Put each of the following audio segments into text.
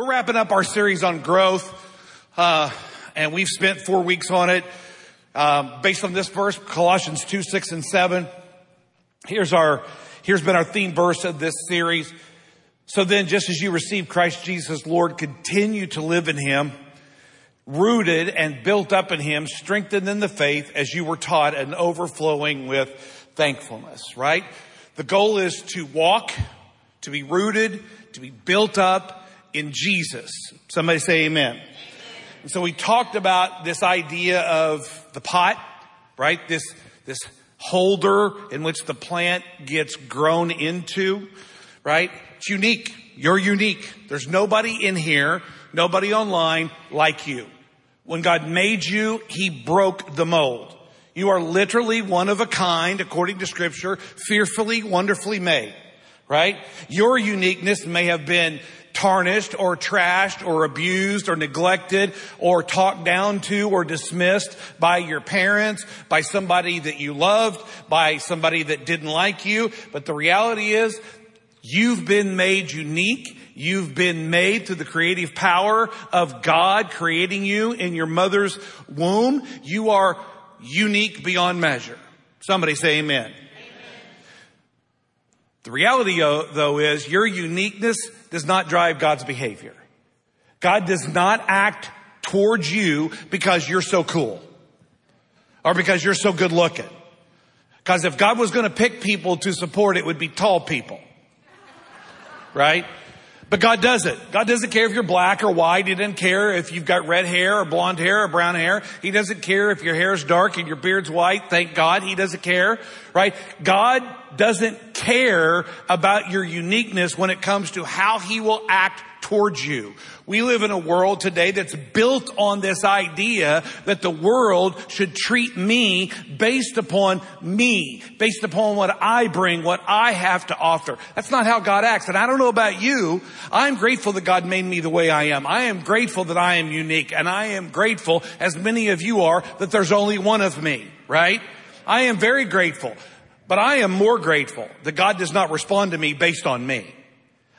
We're wrapping up our series on growth, uh, and we've spent four weeks on it. Um, based on this verse, Colossians 2, 6, and 7. Here's our, here's been our theme verse of this series. So then, just as you receive Christ Jesus Lord, continue to live in Him, rooted and built up in Him, strengthened in the faith as you were taught and overflowing with thankfulness, right? The goal is to walk, to be rooted, to be built up, in Jesus. Somebody say amen. amen. And so we talked about this idea of the pot, right? This, this holder in which the plant gets grown into, right? It's unique. You're unique. There's nobody in here, nobody online like you. When God made you, He broke the mold. You are literally one of a kind, according to scripture, fearfully, wonderfully made, right? Your uniqueness may have been tarnished or trashed or abused or neglected or talked down to or dismissed by your parents, by somebody that you loved, by somebody that didn't like you. But the reality is you've been made unique. You've been made through the creative power of God creating you in your mother's womb. You are unique beyond measure. Somebody say amen. The reality, though, is your uniqueness does not drive God's behavior. God does not act towards you because you're so cool or because you're so good looking. Because if God was going to pick people to support, it would be tall people. Right? But God doesn't. God doesn't care if you're black or white. He doesn't care if you've got red hair or blonde hair or brown hair. He doesn't care if your hair is dark and your beard's white. Thank God he doesn't care, right? God doesn't care about your uniqueness when it comes to how he will act towards you. We live in a world today that's built on this idea that the world should treat me based upon me, based upon what I bring, what I have to offer. That's not how God acts. And I don't know about you. I'm grateful that God made me the way I am. I am grateful that I am unique and I am grateful, as many of you are, that there's only one of me, right? I am very grateful, but I am more grateful that God does not respond to me based on me.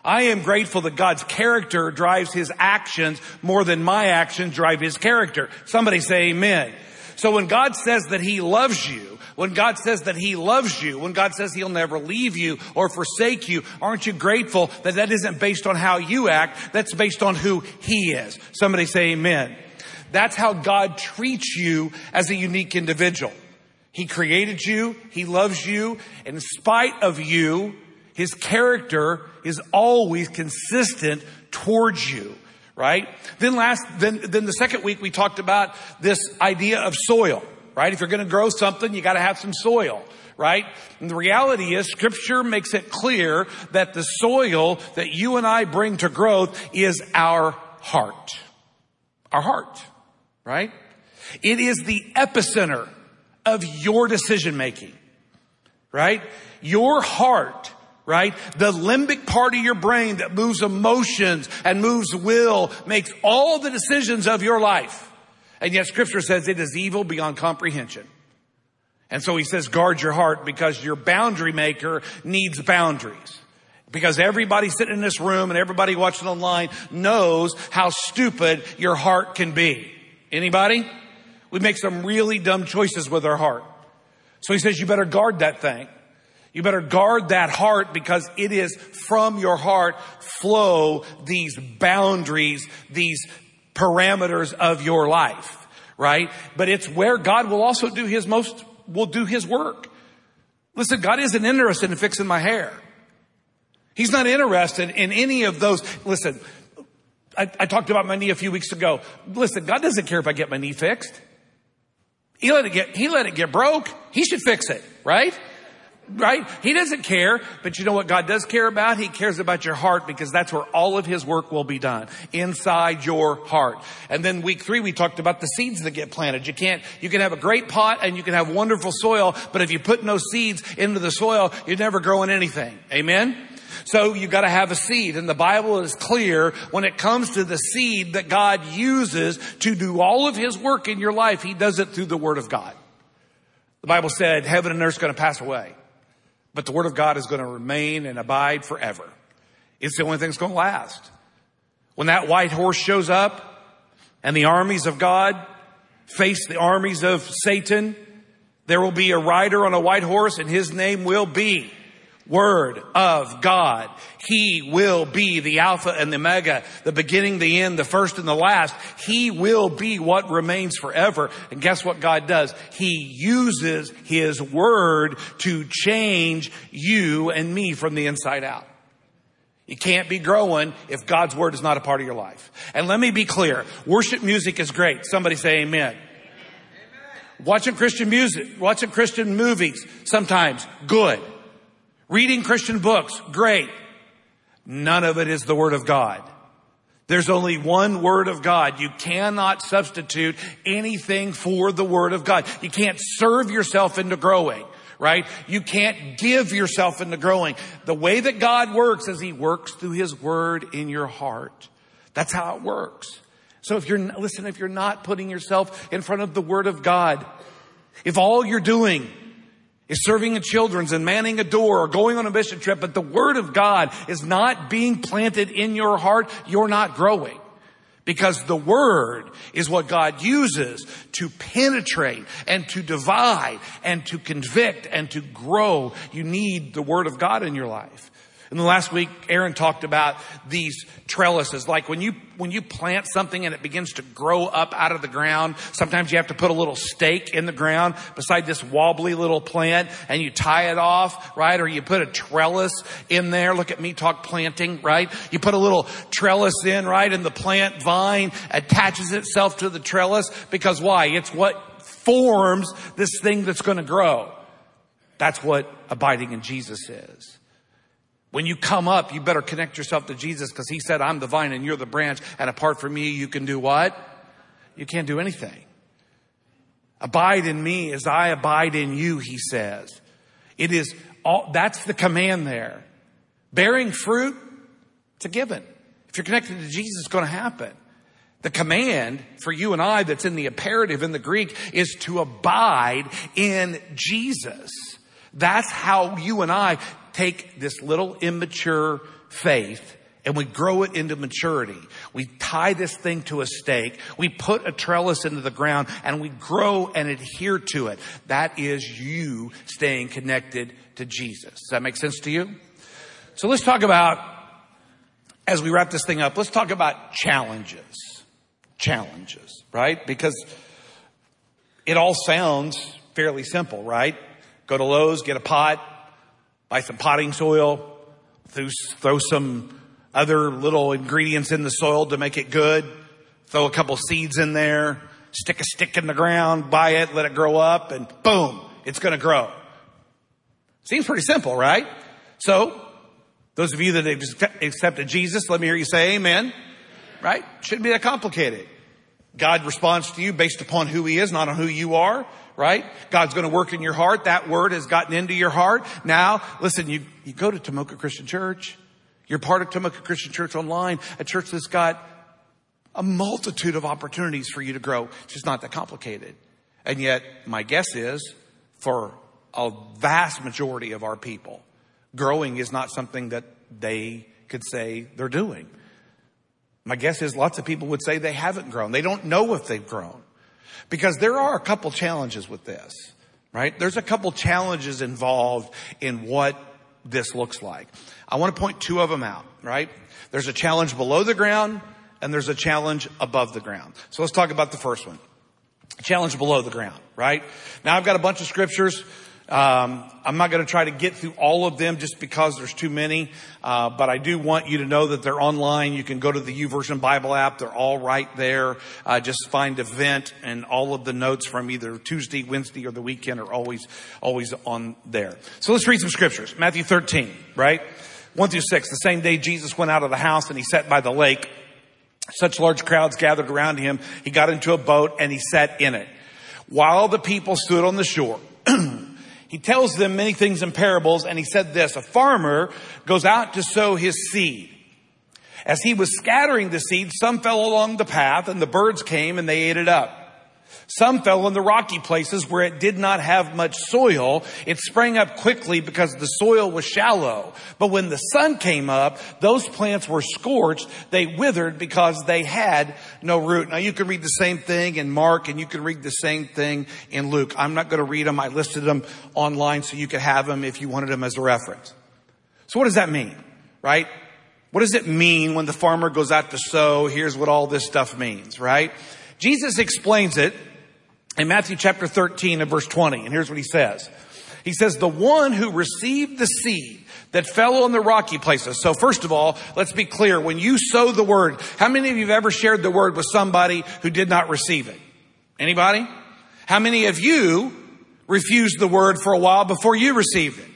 I am grateful that God's character drives his actions more than my actions drive his character. Somebody say amen. So when God says that he loves you, when God says that he loves you, when God says he'll never leave you or forsake you, aren't you grateful that that isn't based on how you act? That's based on who he is. Somebody say amen. That's how God treats you as a unique individual. He created you. He loves you. In spite of you, his character is always consistent towards you, right? Then last, then, then the second week we talked about this idea of soil, right? If you're going to grow something, you got to have some soil right? And the reality is scripture makes it clear that the soil that you and I bring to growth is our heart. Our heart, right? It is the epicenter of your decision making, right? Your heart right? The limbic part of your brain that moves emotions and moves will makes all the decisions of your life. And yet scripture says it is evil beyond comprehension. And so he says guard your heart because your boundary maker needs boundaries. Because everybody sitting in this room and everybody watching online knows how stupid your heart can be. Anybody? We make some really dumb choices with our heart. So he says you better guard that thing. You better guard that heart because it is from your heart flow these boundaries, these parameters of your life, right? But it's where God will also do his most, will do his work. Listen, God isn't interested in fixing my hair. He's not interested in any of those. Listen, I, I talked about my knee a few weeks ago. Listen, God doesn't care if I get my knee fixed. He let it get, he let it get broke. He should fix it, right? right? He doesn't care, but you know what God does care about? He cares about your heart because that's where all of His work will be done. Inside your heart. And then week three, we talked about the seeds that get planted. You can't, you can have a great pot and you can have wonderful soil, but if you put no seeds into the soil, you're never growing anything. Amen? So you gotta have a seed. And the Bible is clear when it comes to the seed that God uses to do all of His work in your life, He does it through the Word of God. The Bible said heaven and earth is going to pass away. But the Word of God is going to remain and abide forever. It's the only thing that's going to last. When that white horse shows up and the armies of God face the armies of Satan, there will be a rider on a white horse and his name will be Word of God. He will be the Alpha and the Omega, the beginning, the end, the first and the last. He will be what remains forever. And guess what God does? He uses His Word to change you and me from the inside out. You can't be growing if God's Word is not a part of your life. And let me be clear. Worship music is great. Somebody say amen. Watching Christian music, watching Christian movies, sometimes good. Reading Christian books, great. None of it is the Word of God. There's only one Word of God. You cannot substitute anything for the Word of God. You can't serve yourself into growing, right? You can't give yourself into growing. The way that God works is He works through His Word in your heart. That's how it works. So if you're, listen, if you're not putting yourself in front of the Word of God, if all you're doing is serving in children's and manning a door or going on a mission trip, but the word of God is not being planted in your heart, you're not growing. Because the word is what God uses to penetrate and to divide and to convict and to grow. You need the word of God in your life. And the last week, Aaron talked about these trellises. Like when you, when you plant something and it begins to grow up out of the ground, sometimes you have to put a little stake in the ground beside this wobbly little plant and you tie it off, right? Or you put a trellis in there. Look at me talk planting, right? You put a little trellis in, right? And the plant vine attaches itself to the trellis because why? It's what forms this thing that's going to grow. That's what abiding in Jesus is. When you come up, you better connect yourself to Jesus because he said, I'm the vine and you're the branch. And apart from me, you can do what? You can't do anything. Abide in me as I abide in you, he says. It is all, that's the command there. Bearing fruit, it's a given. If you're connected to Jesus, it's going to happen. The command for you and I that's in the imperative in the Greek is to abide in Jesus. That's how you and I take this little immature faith and we grow it into maturity. We tie this thing to a stake. We put a trellis into the ground and we grow and adhere to it. That is you staying connected to Jesus. Does that make sense to you? So let's talk about, as we wrap this thing up, let's talk about challenges. Challenges, right? Because it all sounds fairly simple, right? Go to Lowe's, get a pot, buy some potting soil, throw some other little ingredients in the soil to make it good, throw a couple seeds in there, stick a stick in the ground, buy it, let it grow up, and boom, it's going to grow. Seems pretty simple, right? So, those of you that have accepted Jesus, let me hear you say amen. Right? Shouldn't be that complicated. God responds to you based upon who he is, not on who you are right? God's going to work in your heart. That word has gotten into your heart. Now, listen, you, you go to Tomoka Christian Church. You're part of Tomoka Christian Church online, a church that's got a multitude of opportunities for you to grow. It's just not that complicated. And yet, my guess is for a vast majority of our people, growing is not something that they could say they're doing. My guess is lots of people would say they haven't grown. They don't know if they've grown. Because there are a couple challenges with this, right? There's a couple challenges involved in what this looks like. I want to point two of them out, right? There's a challenge below the ground and there's a challenge above the ground. So let's talk about the first one. Challenge below the ground, right? Now I've got a bunch of scriptures um, I'm not going to try to get through all of them just because there's too many, uh, but I do want you to know that they're online. You can go to the YouVersion Bible app; they're all right there. Uh, just find event, and all of the notes from either Tuesday, Wednesday, or the weekend are always always on there. So let's read some scriptures. Matthew 13, right, one through six. The same day Jesus went out of the house and he sat by the lake. Such large crowds gathered around him. He got into a boat and he sat in it, while the people stood on the shore. He tells them many things in parables and he said this, a farmer goes out to sow his seed. As he was scattering the seed, some fell along the path and the birds came and they ate it up. Some fell in the rocky places where it did not have much soil. It sprang up quickly because the soil was shallow. But when the sun came up, those plants were scorched. They withered because they had no root. Now you can read the same thing in Mark and you can read the same thing in Luke. I'm not going to read them. I listed them online so you could have them if you wanted them as a reference. So what does that mean? Right? What does it mean when the farmer goes out to sow? Here's what all this stuff means, right? Jesus explains it in Matthew chapter 13 and verse 20. And here's what he says. He says, the one who received the seed that fell on the rocky places. So first of all, let's be clear. When you sow the word, how many of you have ever shared the word with somebody who did not receive it? Anybody? How many of you refused the word for a while before you received it?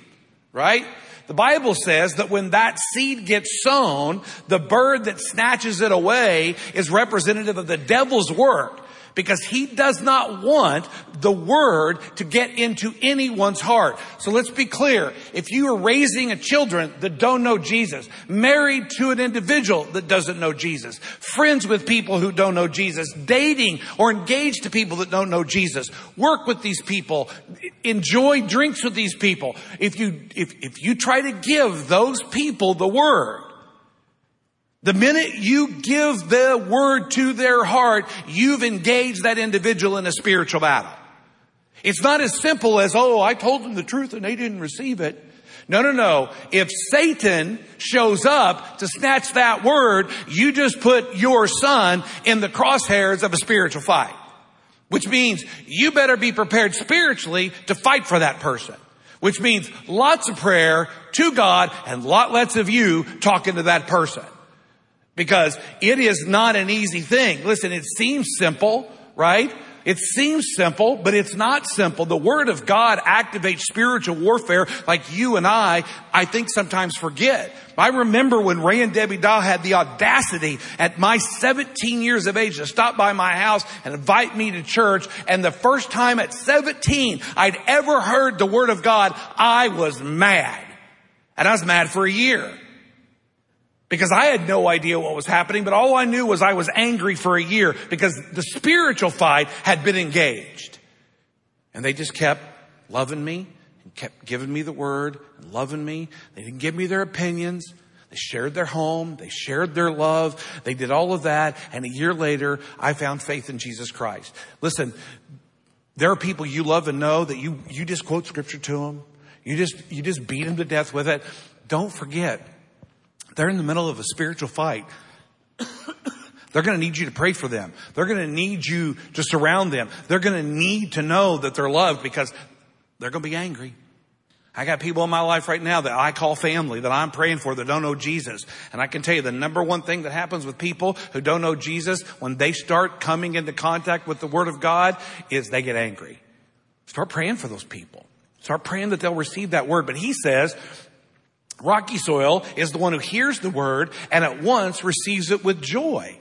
Right? The Bible says that when that seed gets sown, the bird that snatches it away is representative of the devil's work because he does not want the word to get into anyone's heart. So let's be clear. If you are raising a children that don't know Jesus, married to an individual that doesn't know Jesus, friends with people who don't know Jesus, dating or engaged to people that don't know Jesus, work with these people, enjoy drinks with these people. If you, if, if you try to give those people the word, the minute you give the word to their heart, you've engaged that individual in a spiritual battle. It's not as simple as, oh, I told them the truth and they didn't receive it. No, no, no. If Satan shows up to snatch that word, you just put your son in the crosshairs of a spiritual fight. Which means you better be prepared spiritually to fight for that person. Which means lots of prayer to God and lot less of you talking to that person because it is not an easy thing. Listen, it seems simple, right? It seems simple, but it's not simple. The Word of God activates spiritual warfare like you and I, I think sometimes forget. I remember when Ray and Debbie Dahl had the audacity at my 17 years of age to stop by my house and invite me to church. And the first time at 17 I'd ever heard the Word of God, I was mad. And I was mad for a year because I had no idea what was happening, but all I knew was I was angry for a year because the spiritual fight had been engaged. And they just kept loving me and kept giving me the word and loving me. They didn't give me their opinions. They shared their home. They shared their love. They did all of that. And a year later, I found faith in Jesus Christ. Listen, there are people you love and know that you, you just quote scripture to them. You just, you just beat them to death with it. Don't forget, they're in the middle of a spiritual fight. They're going to need you to pray for them. They're going to need you to surround them. They're going to need to know that they're loved because they're going to be angry. I got people in my life right now that I call family that I'm praying for that don't know Jesus. And I can tell you the number one thing that happens with people who don't know Jesus when they start coming into contact with the Word of God is they get angry. Start praying for those people. Start praying that they'll receive that Word. But He says Rocky soil is the one who hears the word and at once receives it with joy.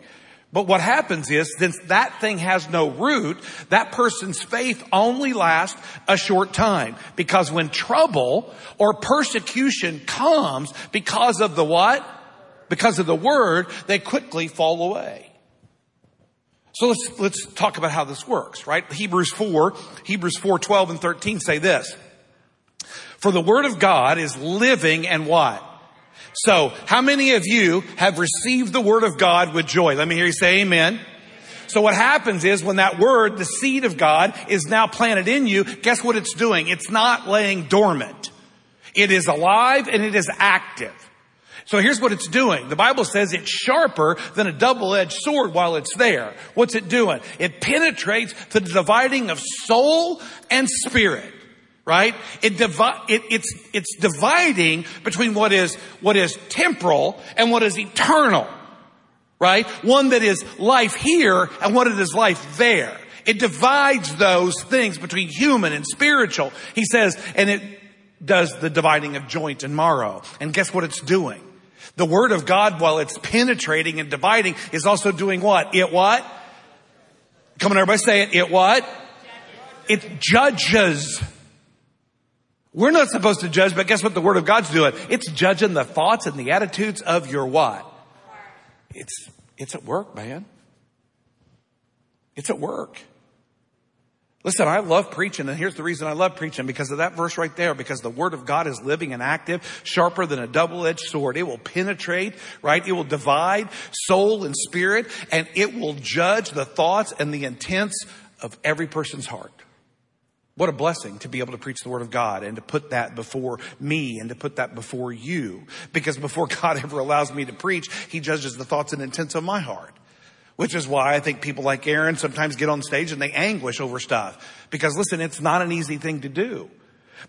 But what happens is, since that thing has no root, that person's faith only lasts a short time. Because when trouble or persecution comes because of the what? Because of the word, they quickly fall away. So let's, let's talk about how this works, right? Hebrews 4, Hebrews 4, 12 and 13 say this. For the word of God is living and what? So, how many of you have received the word of God with joy? Let me hear you say amen. So what happens is when that word, the seed of God, is now planted in you, guess what it's doing? It's not laying dormant. It is alive and it is active. So here's what it's doing. The Bible says it's sharper than a double-edged sword while it's there. What's it doing? It penetrates the dividing of soul and spirit right? It divi- it, it's, it's dividing between what is, what is temporal and what is eternal, right? One that is life here and what it is life there. It divides those things between human and spiritual. He says, and it does the dividing of joint and marrow. And guess what it's doing? The word of God, while it's penetrating and dividing, is also doing what? It what? Come on, everybody say it. It what? It judges. We're not supposed to judge, but guess what the Word of God's doing? It's judging the thoughts and the attitudes of your what? It's, it's at work, man. It's at work. Listen, I love preaching, and here's the reason I love preaching because of that verse right there, because the word of God is living and active, sharper than a double-edged sword. It will penetrate, right? It will divide soul and spirit, and it will judge the thoughts and the intents of every person's heart. What a blessing to be able to preach the word of God and to put that before me and to put that before you. Because before God ever allows me to preach, he judges the thoughts and intents of my heart. Which is why I think people like Aaron sometimes get on stage and they anguish over stuff. Because listen, it's not an easy thing to do.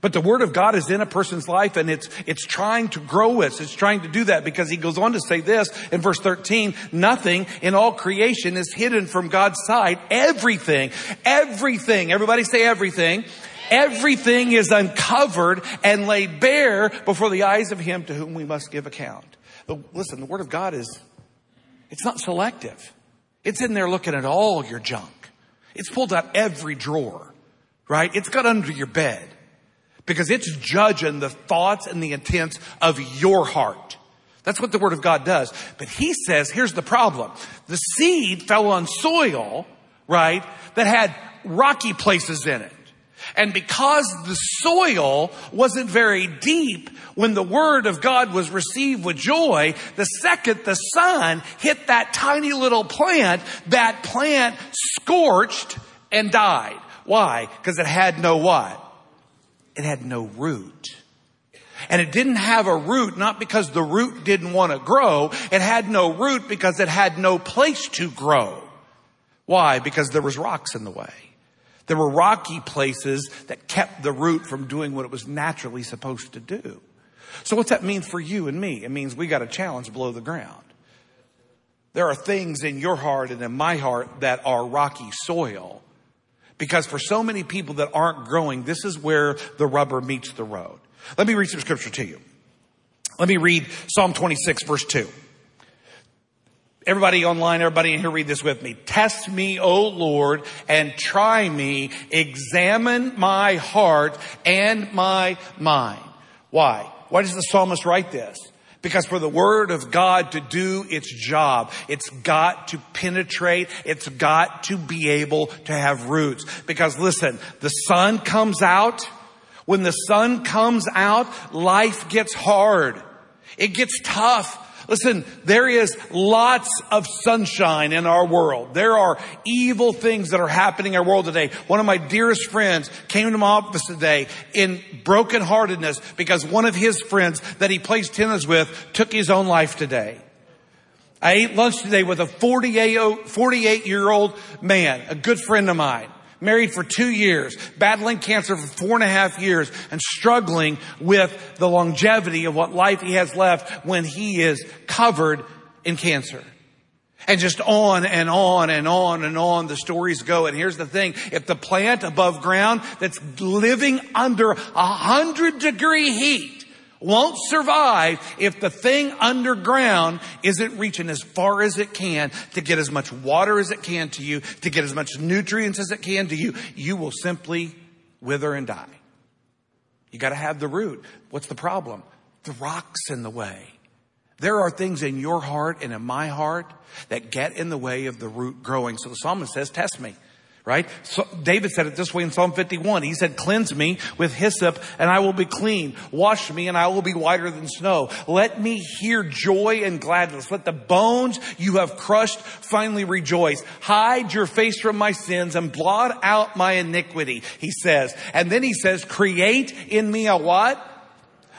But the word of God is in a person's life and it's, it's trying to grow us. It's trying to do that because he goes on to say this in verse 13, nothing in all creation is hidden from God's sight. Everything, everything, everybody say everything. Everything is uncovered and laid bare before the eyes of him to whom we must give account. But listen, the word of God is, it's not selective. It's in there looking at all your junk. It's pulled out every drawer, right? It's got under your bed because it's judging the thoughts and the intents of your heart. That's what the word of God does. But he says, here's the problem. The seed fell on soil, right, that had rocky places in it. And because the soil wasn't very deep when the word of God was received with joy, the second the sun hit that tiny little plant, that plant scorched and died. Why? Because it had no what? It had no root. And it didn't have a root, not because the root didn't want to grow. It had no root because it had no place to grow. Why? Because there was rocks in the way. There were rocky places that kept the root from doing what it was naturally supposed to do. So what's that mean for you and me? It means we got a challenge below the ground. There are things in your heart and in my heart that are rocky soil. Because for so many people that aren't growing, this is where the rubber meets the road. Let me read some scripture to you. Let me read Psalm 26 verse 2. Everybody online, everybody in here read this with me. Test me, O Lord, and try me. Examine my heart and my mind. Why? Why does the psalmist write this? Because for the word of God to do its job, it's got to penetrate. It's got to be able to have roots. Because listen, the sun comes out. When the sun comes out, life gets hard. It gets tough. Listen, there is lots of sunshine in our world. There are evil things that are happening in our world today. One of my dearest friends came to my office today in brokenheartedness because one of his friends that he plays tennis with took his own life today. I ate lunch today with a 48, 48 year old man, a good friend of mine married for two years, battling cancer for four and a half years, and struggling with the longevity of what life he has left when he is covered in cancer. And just on and on and on and on the stories go. And here's the thing. If the plant above ground that's living under a hundred degree heat won't survive if the thing underground isn't reaching as far as it can to get as much water as it can to you, to get as much nutrients as it can to you. You will simply wither and die. You gotta have the root. What's the problem? The rock's in the way. There are things in your heart and in my heart that get in the way of the root growing. So the psalmist says, test me right? So David said it this way in Psalm 51. He said, cleanse me with hyssop and I will be clean. Wash me and I will be whiter than snow. Let me hear joy and gladness. Let the bones you have crushed finally rejoice. Hide your face from my sins and blot out my iniquity, he says. And then he says, create in me a what?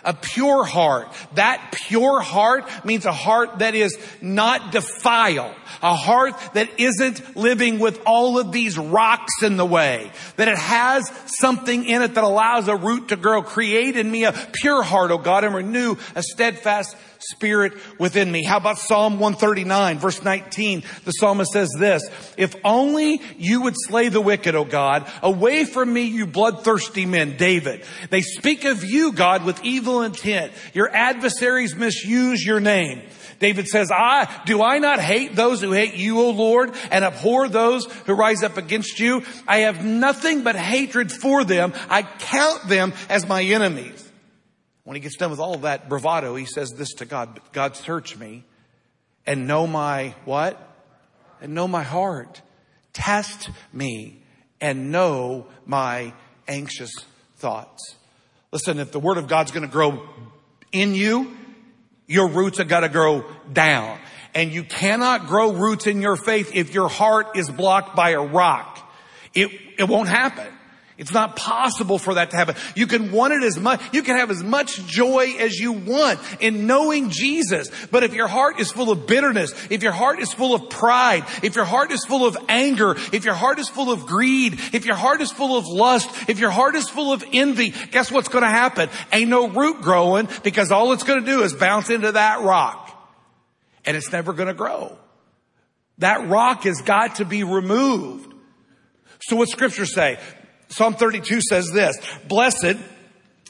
A pure heart. That pure heart means a heart that is not defiled. A heart that isn't living with all of these rocks in the way. That it has something in it that allows a root to grow. Create in me a pure heart, O God, and renew a steadfast spirit within me. How about Psalm 139 verse 19? The psalmist says this, if only you would slay the wicked, O God, away from me, you bloodthirsty men, David. They speak of you, God, with evil intent. Your adversaries misuse your name. David says, I, do I not hate those who hate you, O Lord, and abhor those who rise up against you? I have nothing but hatred for them. I count them as my enemies. When he gets done with all that bravado, he says this to God, God search me and know my what? And know my heart. Test me and know my anxious thoughts. Listen, if the word of God's going to grow in you, your roots have got to grow down. And you cannot grow roots in your faith if your heart is blocked by a rock. It, it won't happen. It's not possible for that to happen. You can want it as much, you can have as much joy as you want in knowing Jesus. But if your heart is full of bitterness, if your heart is full of pride, if your heart is full of anger, if your heart is full of greed, if your heart is full of lust, if your heart is full of envy, guess what's going to happen? Ain't no root growing because all it's going to do is bounce into that rock. And it's never going to grow. That rock has got to be removed. So what scriptures say? Psalm 32 says this, blessed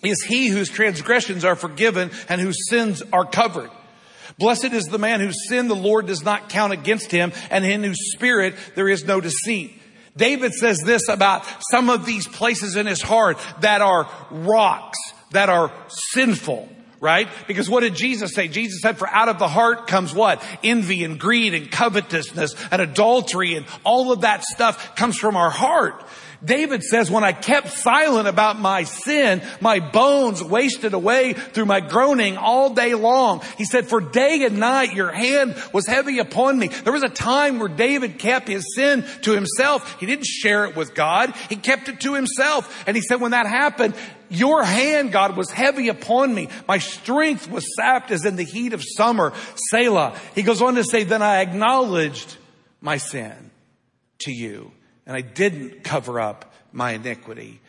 is he whose transgressions are forgiven and whose sins are covered. Blessed is the man whose sin the Lord does not count against him and in whose spirit there is no deceit. David says this about some of these places in his heart that are rocks, that are sinful right? Because what did Jesus say? Jesus said, for out of the heart comes what? Envy and greed and covetousness and adultery and all of that stuff comes from our heart. David says, when I kept silent about my sin, my bones wasted away through my groaning all day long. He said, for day and night your hand was heavy upon me. There was a time where David kept his sin to himself. He didn't share it with God. He kept it to himself. And he said, when that happened, your hand, God, was heavy upon me. My strength was sapped as in the heat of summer. Selah. He goes on to say, then I acknowledged my sin to you and I didn't cover up my iniquity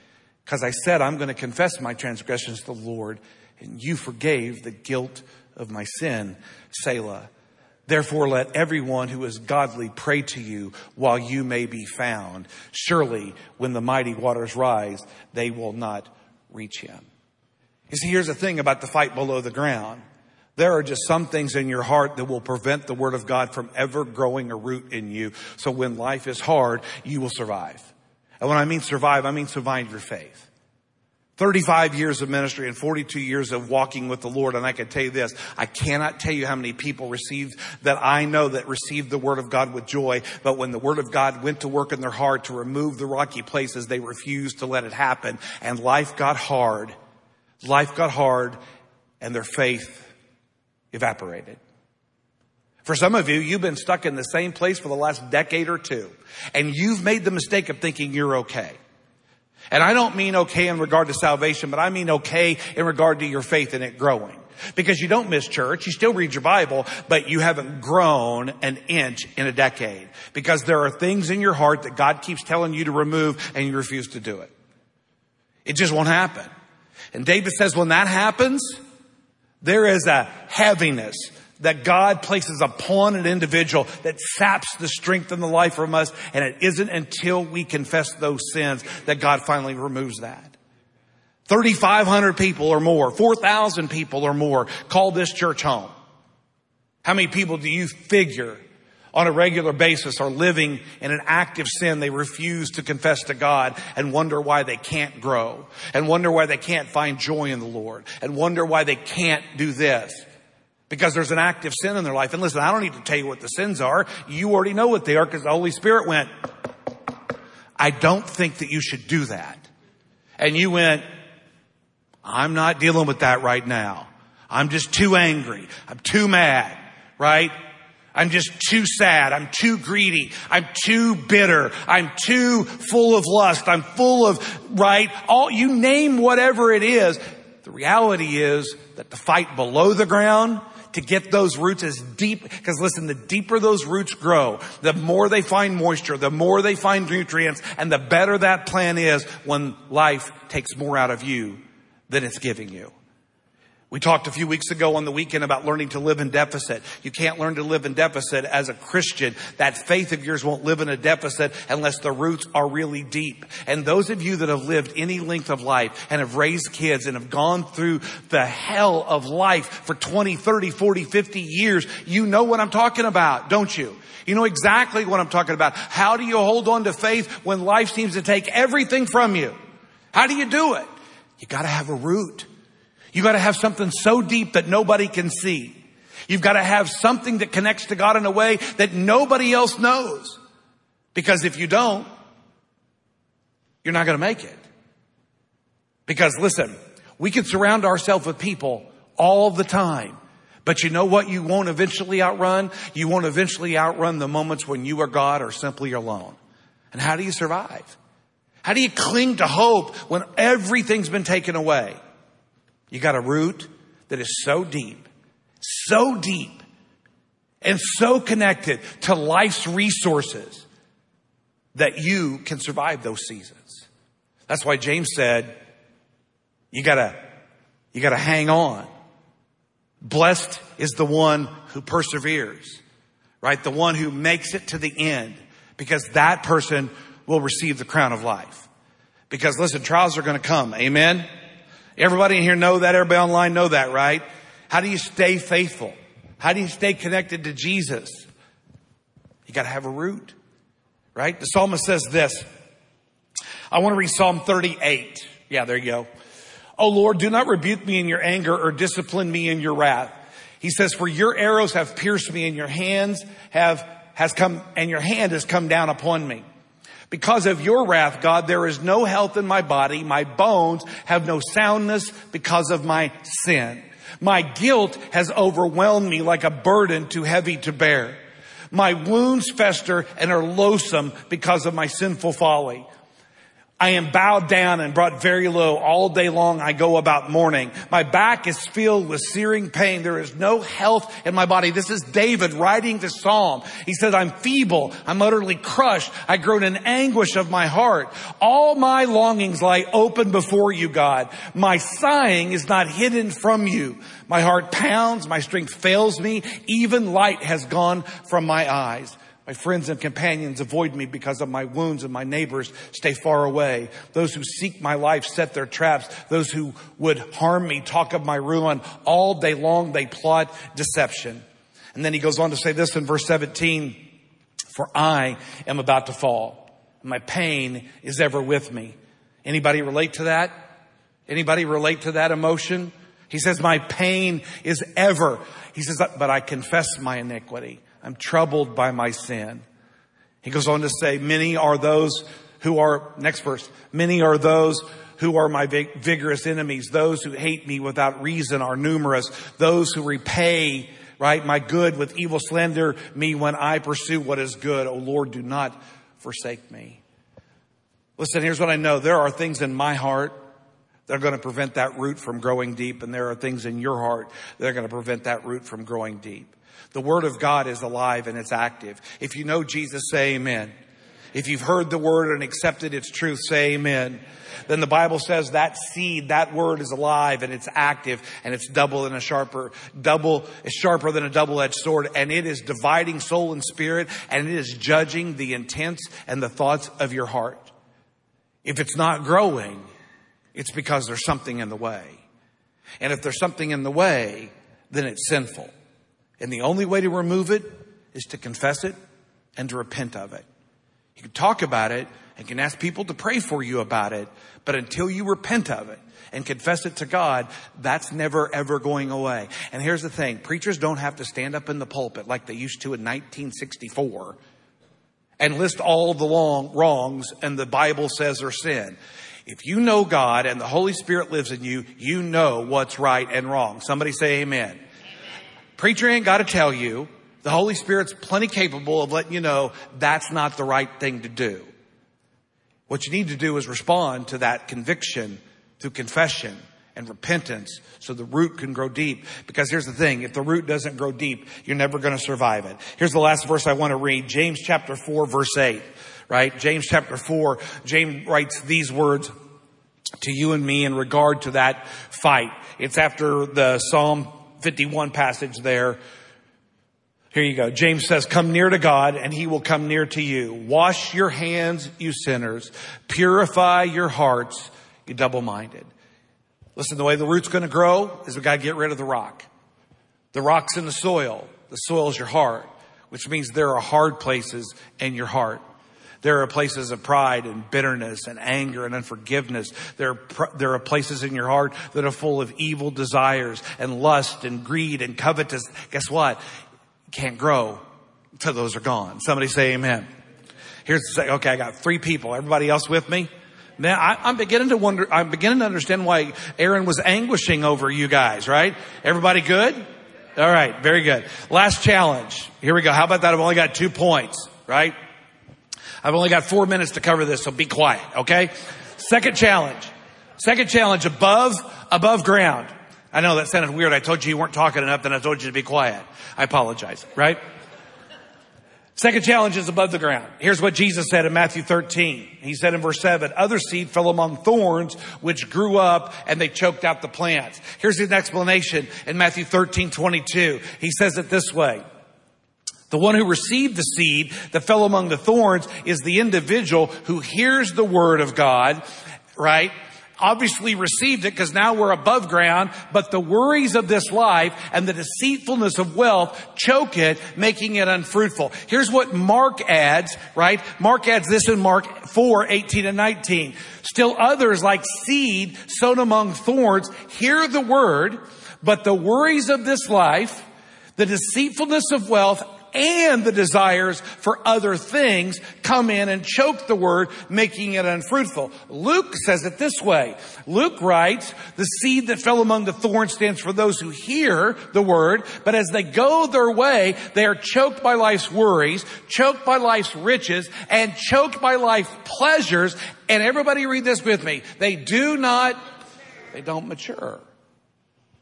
because I said, I'm going to confess my transgressions to the Lord and you forgave the guilt of my sin, Selah. Therefore, let everyone who is godly pray to you while you may be found. Surely, when the mighty waters rise, they will not reach him. You see, here's the thing about the fight below the ground. There are just some things in your heart that will prevent the Word of God from ever growing a root in you. So when life is hard, you will survive. And when I mean survive, I mean survive your faith. 35 years of ministry and 42 years of walking with the Lord. And I can tell you this, I cannot tell you how many people received that I know that received the word of God with joy. But when the word of God went to work in their heart to remove the rocky places, they refused to let it happen. And life got hard. Life got hard and their faith evaporated. For some of you, you've been stuck in the same place for the last decade or two, and you've made the mistake of thinking you're okay. And I don't mean okay in regard to salvation, but I mean okay in regard to your faith in it growing. Because you don't miss church, you still read your Bible, but you haven't grown an inch in a decade. Because there are things in your heart that God keeps telling you to remove and you refuse to do it. It just won't happen. And David says when that happens, there is a heaviness that God places upon an individual that saps the strength and the life from us. And it isn't until we confess those sins that God finally removes that. 3,500 people or more, 4,000 people or more call this church home. How many people do you figure on a regular basis are living in an active sin they refuse to confess to God and wonder why they can't grow and wonder why they can't find joy in the Lord and wonder why they can't do this. Because there's an active sin in their life. And listen, I don't need to tell you what the sins are. You already know what they are because the Holy Spirit went, I don't think that you should do that. And you went, I'm not dealing with that right now. I'm just too angry. I'm too mad, right? I'm just too sad. I'm too greedy. I'm too bitter. I'm too full of lust. I'm full of, right? All, you name whatever it is. The reality is that the fight below the ground to get those roots as deep, because listen, the deeper those roots grow, the more they find moisture, the more they find nutrients, and the better that plant is when life takes more out of you than it's giving you. We talked a few weeks ago on the weekend about learning to live in deficit. You can't learn to live in deficit as a Christian. That faith of yours won't live in a deficit unless the roots are really deep. And those of you that have lived any length of life and have raised kids and have gone through the hell of life for 20, 30, 40, 50 years, you know what I'm talking about, don't you? You know exactly what I'm talking about. How do you hold on to faith when life seems to take everything from you? How do you do it? You gotta have a root. You gotta have something so deep that nobody can see. You've got to have something that connects to God in a way that nobody else knows. Because if you don't, you're not going to make it. Because listen, we can surround ourselves with people all the time. But you know what you won't eventually outrun? You won't eventually outrun the moments when you or God are simply alone. And how do you survive? How do you cling to hope when everything's been taken away? You got a root that is so deep, so deep, and so connected to life's resources that you can survive those seasons. That's why James said, you gotta, you gotta hang on. Blessed is the one who perseveres, right? The one who makes it to the end because that person will receive the crown of life. Because listen, trials are going to come. Amen. Everybody in here know that. Everybody online know that, right? How do you stay faithful? How do you stay connected to Jesus? You got to have a root, right? The psalmist says this. I want to read Psalm 38. Yeah, there you go. Oh Lord, do not rebuke me in your anger or discipline me in your wrath. He says, for your arrows have pierced me and your hands have, has come, and your hand has come down upon me. Because of your wrath, God, there is no health in my body. My bones have no soundness because of my sin. My guilt has overwhelmed me like a burden too heavy to bear. My wounds fester and are loathsome because of my sinful folly. I am bowed down and brought very low. All day long I go about mourning. My back is filled with searing pain. There is no health in my body. This is David writing the psalm. He says, I'm feeble. I'm utterly crushed. I groan in anguish of my heart. All my longings lie open before you, God. My sighing is not hidden from you. My heart pounds. My strength fails me. Even light has gone from my eyes. My friends and companions avoid me because of my wounds and my neighbors stay far away. Those who seek my life set their traps. Those who would harm me talk of my ruin. All day long they plot deception. And then he goes on to say this in verse 17, for I am about to fall. My pain is ever with me. Anybody relate to that? Anybody relate to that emotion? He says, my pain is ever. He says, but I confess my iniquity. I'm troubled by my sin. He goes on to say, many are those who are, next verse, many are those who are my vigorous enemies. Those who hate me without reason are numerous. Those who repay, right, my good with evil slander me when I pursue what is good. Oh Lord, do not forsake me. Listen, here's what I know. There are things in my heart that are going to prevent that root from growing deep, and there are things in your heart that are going to prevent that root from growing deep. The Word of God is alive and it's active. If you know Jesus, say amen. If you've heard the Word and accepted its truth, say amen. Then the Bible says that seed, that word is alive and it's active and it's double and a sharper, double, is sharper than a double-edged sword and it is dividing soul and spirit and it is judging the intents and the thoughts of your heart. If it's not growing, it's because there's something in the way. And if there's something in the way, then it's sinful. And the only way to remove it is to confess it and to repent of it. You can talk about it and can ask people to pray for you about it, but until you repent of it and confess it to God, that's never ever going away. And here's the thing, preachers don't have to stand up in the pulpit like they used to in 1964 and list all the long wrongs and the Bible says are sin. If you know God and the Holy Spirit lives in you, you know what's right and wrong. Somebody say amen. Preacher ain't got to tell you. The Holy Spirit's plenty capable of letting you know that's not the right thing to do. What you need to do is respond to that conviction through confession and repentance so the root can grow deep. Because here's the thing, if the root doesn't grow deep, you're never going to survive it. Here's the last verse I want to read, James chapter 4 verse 8, right? James chapter 4, James writes these words to you and me in regard to that fight. It's after the Psalm 51 passage there. Here you go. James says, come near to God and he will come near to you. Wash your hands, you sinners. Purify your hearts, you double-minded. Listen, the way the root's going to grow is we got to get rid of the rock. The rock's in the soil. The soil is your heart, which means there are hard places in your heart. There are places of pride and bitterness and anger and unforgiveness. There are, there are places in your heart that are full of evil desires and lust and greed and covetous. Guess what? Can't grow until those are gone. Somebody say amen. Here's the say, okay, I got three people. Everybody else with me? Now I, am beginning to wonder, I'm beginning to understand why Aaron was anguishing over you guys, right? Everybody good? All right, very good. Last challenge. Here we go. How about that? I've only got two points, right? I've only got four minutes to cover this, so be quiet, okay? Second challenge. Second challenge above, above ground. I know that sounded weird. I told you you weren't talking enough, then I told you to be quiet. I apologize, right? Second challenge is above the ground. Here's what Jesus said in Matthew 13. He said in verse 7, other seed fell among thorns which grew up and they choked out the plants. Here's an explanation in Matthew 13, 22. He says it this way. The one who received the seed that fell among the thorns is the individual who hears the word of God, right? obviously received it because now we're above ground, but the worries of this life and the deceitfulness of wealth choke it, making it unfruitful. Here's what Mark adds, right? Mark adds this in Mark 4, 18 and 19. Still others like seed sown among thorns hear the word, but the worries of this life, the deceitfulness of wealth and the desires for other things come in and choke the word, making it unfruitful. Luke says it this way. Luke writes, the seed that fell among the thorns stands for those who hear the word, but as they go their way, they are choked by life's worries, choked by life's riches, and choked by life's pleasures. And everybody read this with me. They do not, they don't mature.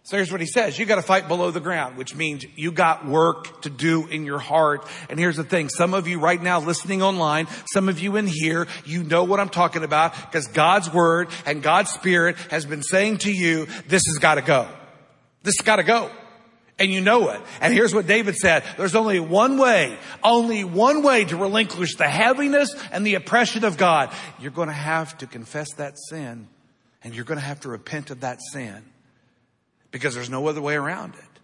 So here's what he says. You got to fight below the ground, which means you got work to do in your heart. And here's the thing. Some of you right now listening online, some of you in here, you know what I'm talking about because God's word and God's spirit has been saying to you, this has got to go. This has got to go. And you know it. And here's what David said. There's only one way, only one way to relinquish the heaviness and the oppression of God. You're going to have to confess that sin and you're going to have to repent of that sin because there's no other way around it.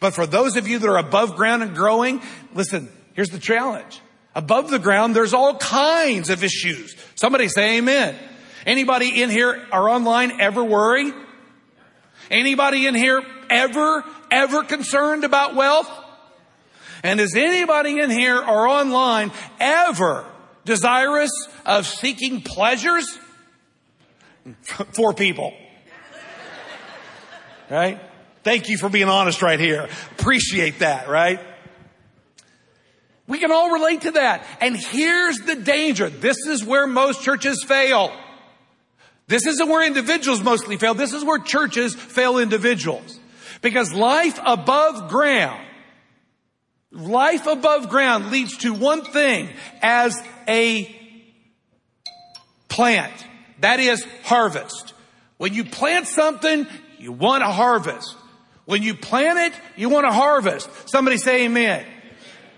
But for those of you that are above ground and growing, listen, here's the challenge. Above the ground, there's all kinds of issues. Somebody say amen. Anybody in here or online ever worry? Anybody in here ever, ever concerned about wealth? And is anybody in here or online ever desirous of seeking pleasures? Four people. Right? Thank you for being honest right here. Appreciate that, right? We can all relate to that. And here's the danger. This is where most churches fail. This isn't where individuals mostly fail. This is where churches fail individuals. Because life above ground, life above ground leads to one thing as a plant. That is harvest. When you plant something, you want a harvest. When you plant it, you want a harvest. Somebody say amen.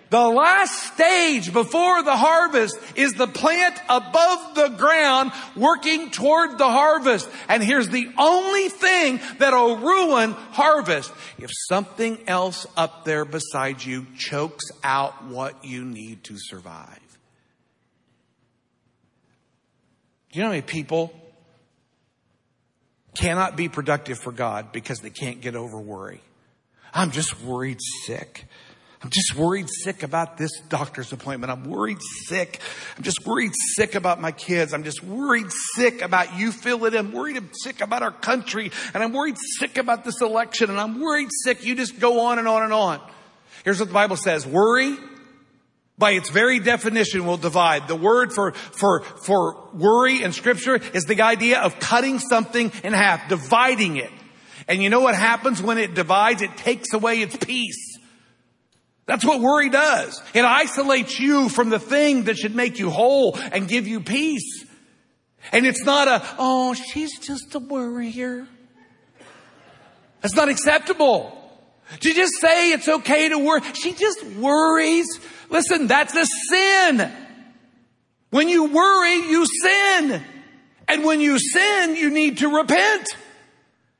The last stage before the harvest is the plant above the ground working toward the harvest. And here's the only thing that'll ruin harvest. If something else up there beside you chokes out what you need to survive. Do you know how many people cannot be productive for God because they can't get over worry. I'm just worried sick. I'm just worried sick about this doctor's appointment. I'm worried sick. I'm just worried sick about my kids. I'm just worried sick about you it. I'm worried sick about our country. And I'm worried sick about this election. And I'm worried sick. You just go on and on and on. Here's what the Bible says. Worry by its very definition will divide. The word for, for, for worry in scripture is the idea of cutting something in half, dividing it. And you know what happens when it divides? It takes away its peace. That's what worry does. It isolates you from the thing that should make you whole and give you peace. And it's not a, oh, she's just a worrier. That's not acceptable. To just say it's okay to worry. She just worries. Listen, that's a sin. When you worry, you sin. And when you sin, you need to repent.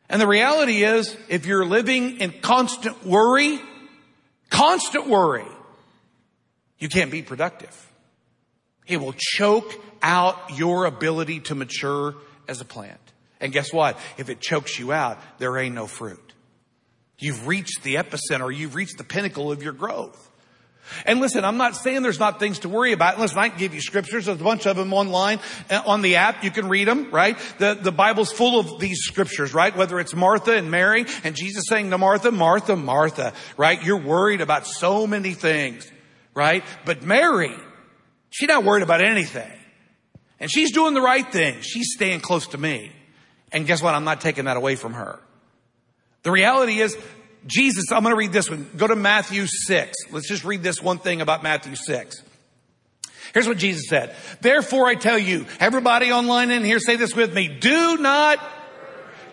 And the reality is, if you're living in constant worry, constant worry, you can't be productive. It will choke out your ability to mature as a plant. And guess what? If it chokes you out, there ain't no fruit. You've reached the epicenter, you've reached the pinnacle of your growth. And listen, I'm not saying there's not things to worry about. Listen, I can give you scriptures. There's a bunch of them online uh, on the app. You can read them, right? The, the Bible's full of these scriptures, right? Whether it's Martha and Mary and Jesus saying to Martha, Martha, Martha, right? You're worried about so many things, right? But Mary, she's not worried about anything. And she's doing the right thing. She's staying close to me. And guess what? I'm not taking that away from her. The reality is Jesus, I'm going to read this one. Go to Matthew 6. Let's just read this one thing about Matthew 6. Here's what Jesus said. Therefore I tell you, everybody online in here say this with me. Do not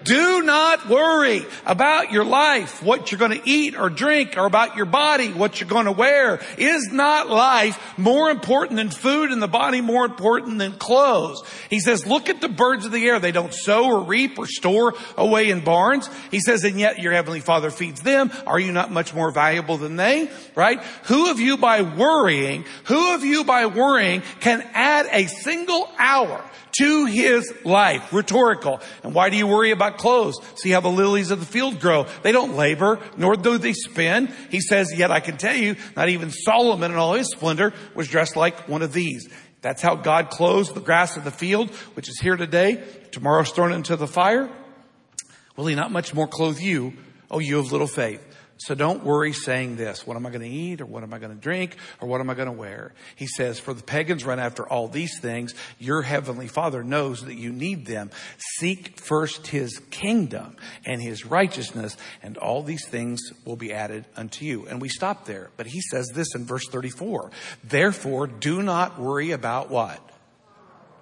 do not worry about your life, what you're going to eat or drink, or about your body, what you're going to wear. Is not life more important than food and the body more important than clothes? He says, look at the birds of the air. They don't sow or reap or store away in barns. He says, and yet your heavenly father feeds them. Are you not much more valuable than they? Right? Who of you by worrying, who of you by worrying can add a single hour to his life. Rhetorical. And why do you worry about clothes? See how the lilies of the field grow. They don't labor, nor do they spin. He says, yet I can tell you, not even Solomon in all his splendor was dressed like one of these. That's how God clothes the grass of the field, which is here today. Tomorrow's thrown into the fire. Will he not much more clothe you, oh, you of little faith? So don't worry saying this, what am I going to eat or what am I going to drink or what am I going to wear? He says, for the pagans run after all these things. Your heavenly father knows that you need them. Seek first his kingdom and his righteousness and all these things will be added unto you. And we stop there. But he says this in verse 34. Therefore do not worry about what?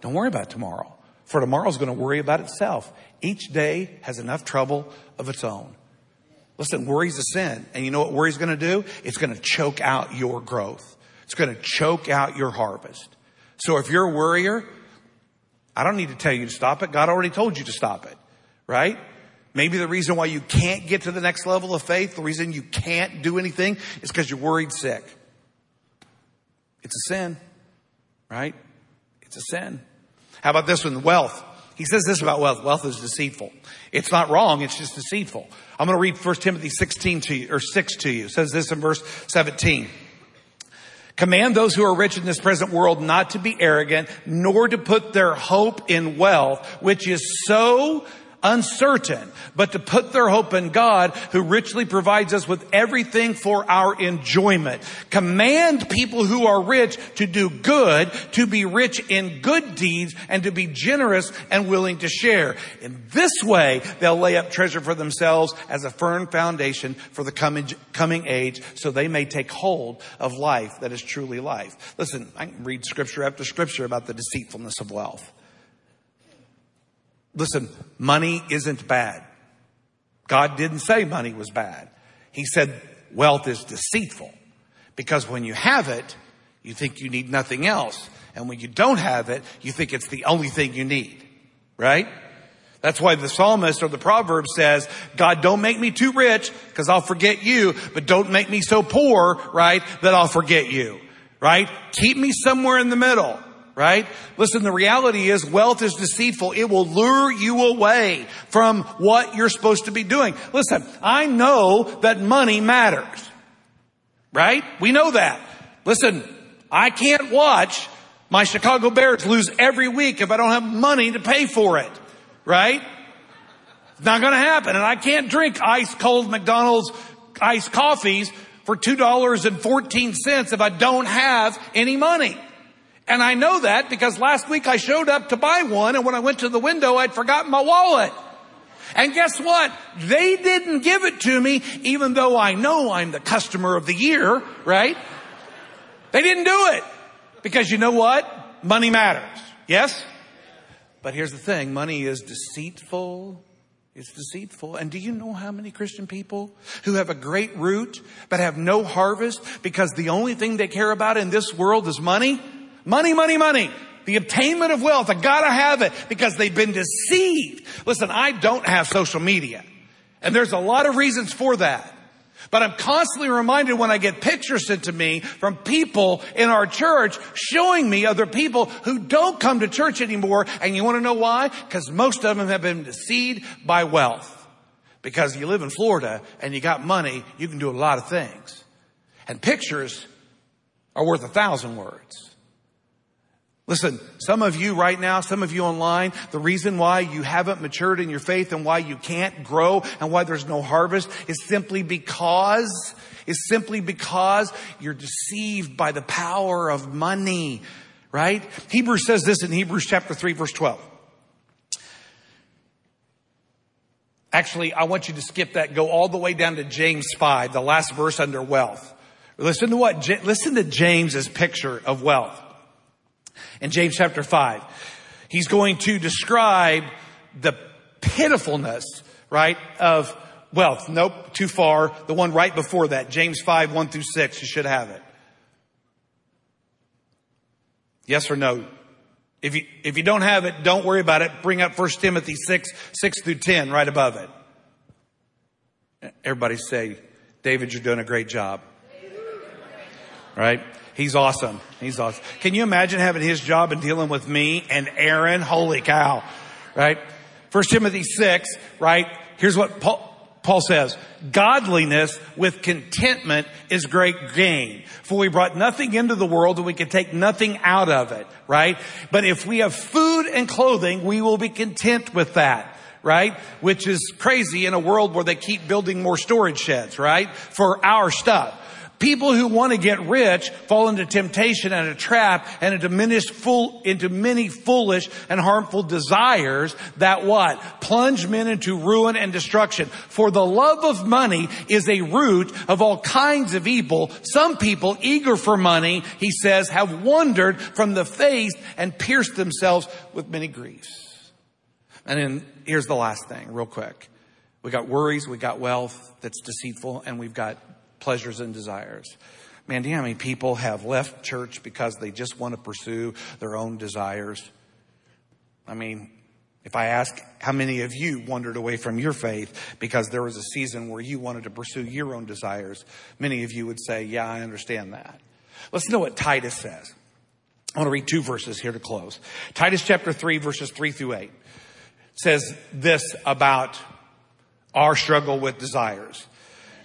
Don't worry about tomorrow. For tomorrow is going to worry about itself. Each day has enough trouble of its own. Listen, worry's a sin. And you know what worry's going to do? It's going to choke out your growth. It's going to choke out your harvest. So if you're a worrier, I don't need to tell you to stop it. God already told you to stop it, right? Maybe the reason why you can't get to the next level of faith, the reason you can't do anything is because you're worried sick. It's a sin, right? It's a sin. How about this one? Wealth. He says this about wealth. Wealth is deceitful. It's not wrong. It's just deceitful. I'm going to read 1 Timothy 16 to you, or 6 to you. It says this in verse 17. Command those who are rich in this present world not to be arrogant, nor to put their hope in wealth, which is so uncertain, but to put their hope in God who richly provides us with everything for our enjoyment. Command people who are rich to do good, to be rich in good deeds, and to be generous and willing to share. In this way, they'll lay up treasure for themselves as a firm foundation for the coming, coming age so they may take hold of life that is truly life. Listen, I can read scripture after scripture about the deceitfulness of wealth. Listen, money isn't bad. God didn't say money was bad. He said wealth is deceitful because when you have it, you think you need nothing else. And when you don't have it, you think it's the only thing you need. Right? That's why the psalmist or the proverb says, God, don't make me too rich because I'll forget you, but don't make me so poor, right, that I'll forget you. Right? Keep me somewhere in the middle right? Listen, the reality is wealth is deceitful. It will lure you away from what you're supposed to be doing. Listen, I know that money matters, right? We know that. Listen, I can't watch my Chicago Bears lose every week if I don't have money to pay for it, right? It's not going to happen. And I can't drink ice cold McDonald's iced coffees for $2.14 if I don't have any money. And I know that because last week I showed up to buy one and when I went to the window, I'd forgotten my wallet. And guess what? They didn't give it to me even though I know I'm the customer of the year, right? They didn't do it because you know what? Money matters. Yes? But here's the thing. Money is deceitful. It's deceitful. And do you know how many Christian people who have a great root but have no harvest because the only thing they care about in this world is money? Money, money, money. The obtainment of wealth. I gotta have it because they've been deceived. Listen, I don't have social media. And there's a lot of reasons for that. But I'm constantly reminded when I get pictures sent to me from people in our church showing me other people who don't come to church anymore. And you want to know why? Because most of them have been deceived by wealth. Because you live in Florida and you got money, you can do a lot of things. And pictures are worth a thousand words. Listen, some of you right now, some of you online, the reason why you haven't matured in your faith and why you can't grow and why there's no harvest is simply because, is simply because you're deceived by the power of money, right? Hebrews says this in Hebrews chapter 3 verse 12. Actually, I want you to skip that, go all the way down to James 5, the last verse under wealth. Listen to what, listen to James's picture of wealth. In James chapter 5, he's going to describe the pitifulness, right, of wealth. Nope, too far. The one right before that, James 5, 1 through 6, you should have it. Yes or no? If you, if you don't have it, don't worry about it. Bring up 1 Timothy 6, 6 through 10 right above it. Everybody say, David, you're doing a great job. Right? He's awesome. He's awesome. Can you imagine having his job and dealing with me and Aaron? Holy cow. Right? First Timothy 6, right? Here's what Paul, Paul says, godliness with contentment is great gain. For we brought nothing into the world and we can take nothing out of it, right? But if we have food and clothing, we will be content with that, right? Which is crazy in a world where they keep building more storage sheds, right? For our stuff. People who want to get rich fall into temptation and a trap and a diminished full, into many foolish and harmful desires that what? Plunge men into ruin and destruction. For the love of money is a root of all kinds of evil. Some people eager for money, he says, have wandered from the faith and pierced themselves with many griefs. And then here's the last thing, real quick. We got worries, we got wealth that's deceitful, and we've got pleasures and desires. Man, do you know how many people have left church because they just want to pursue their own desires? I mean, if I ask how many of you wandered away from your faith because there was a season where you wanted to pursue your own desires, many of you would say, yeah, I understand that. Let's know what Titus says. I want to read two verses here to close. Titus chapter 3 verses 3 through 8 says this about our struggle with desires.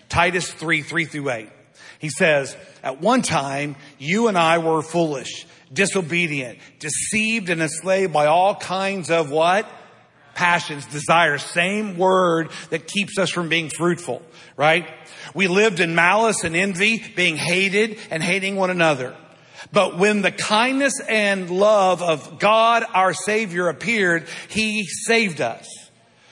Titus 3, 3 through 8. He says, at one time, you and I were foolish, disobedient, deceived and enslaved by all kinds of what? Passions, desires, same word that keeps us from being fruitful, right? We lived in malice and envy, being hated and hating one another. But when the kindness and love of God, our Savior appeared, He saved us.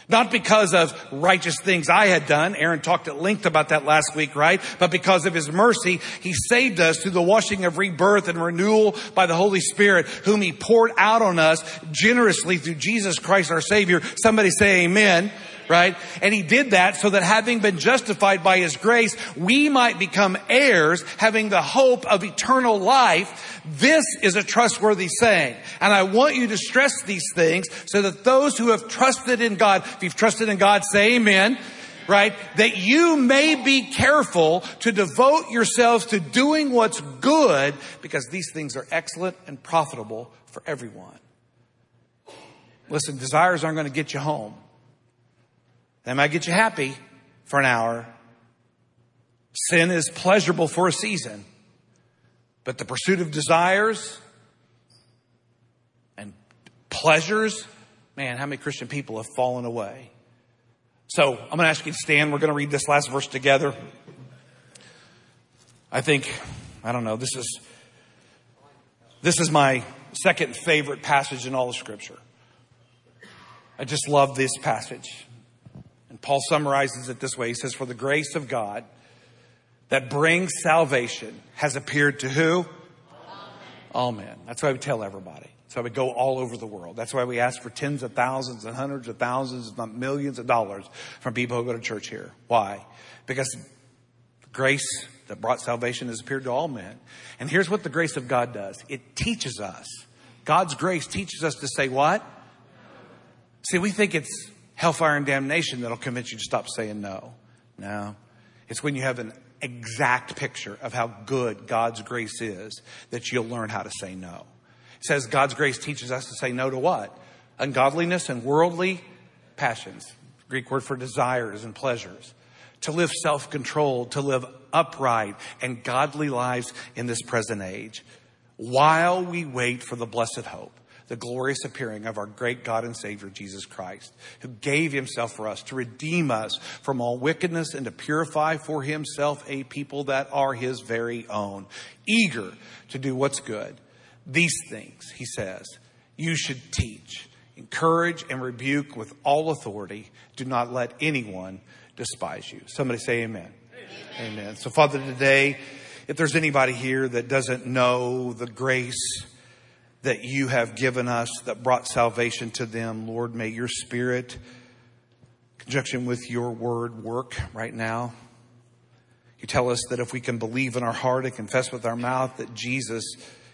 Not because of righteous things I had done. Aaron talked at length about that last week, right? But because of his mercy, he saved us through the washing of rebirth and renewal by the Holy Spirit, whom he poured out on us generously through Jesus Christ our Savior. Somebody say amen right? And he did that so that having been justified by his grace, we might become heirs, having the hope of eternal life. This is a trustworthy saying. And I want you to stress these things so that those who have trusted in God, if you've trusted in God, say amen right? That you may be careful to devote yourselves to doing what's good because these things are excellent and profitable for everyone. Listen, desires aren't going to get you home. They might get you happy for an hour. Sin is pleasurable for a season, but the pursuit of desires and pleasures, man, how many Christian people have fallen away? So I'm going to ask you to stand. We're going to read this last verse together. I think, I don't know, this is, this is my second favorite passage in all of scripture. I just love this passage. Paul summarizes it this way. He says, for the grace of God that brings salvation has appeared to who? All men. That's why we tell everybody. So why we go all over the world. That's why we ask for tens of thousands and hundreds of thousands, if not millions of dollars from people who go to church here. Why? Because grace that brought salvation has appeared to all men. And here's what the grace of God does. It teaches us. God's grace teaches us to say what? See, we think it's hellfire and damnation that'll convince you to stop saying no. No. It's when you have an exact picture of how good God's grace is that you'll learn how to say no. It says God's grace teaches us to say no to what? Ungodliness and worldly passions. Greek word for desires and pleasures. To live self-controlled, to live upright and godly lives in this present age while we wait for the blessed hope the glorious appearing of our great God and Savior, Jesus Christ, who gave himself for us to redeem us from all wickedness and to purify for himself a people that are his very own, eager to do what's good. These things, he says, you should teach, encourage, and rebuke with all authority. Do not let anyone despise you. Somebody say amen. Amen. amen. So, Father, today, if there's anybody here that doesn't know the grace that you have given us that brought salvation to them, Lord, may your spirit, conjunction with your word, work right now. You tell us that if we can believe in our heart and confess with our mouth that Jesus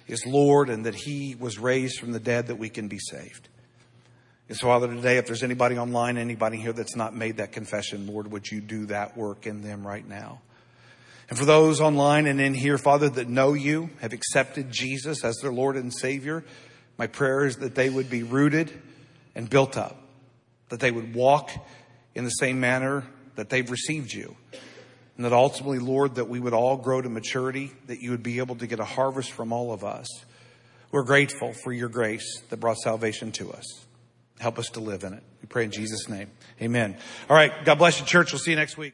is Lord and that he was raised from the dead, that we can be saved. And so, Father, today, if there's anybody online, anybody here that's not made that confession, Lord, would you do that work in them right now? And for those online and in here, Father, that know you, have accepted Jesus as their Lord and Savior, my prayer is that they would be rooted and built up, that they would walk in the same manner that they've received you. And that ultimately, Lord, that we would all grow to maturity, that you would be able to get a harvest from all of us. We're grateful for your grace that brought salvation to us. Help us to live in it. We pray in Jesus' name. Amen. All right. God bless you, church. We'll see you next week.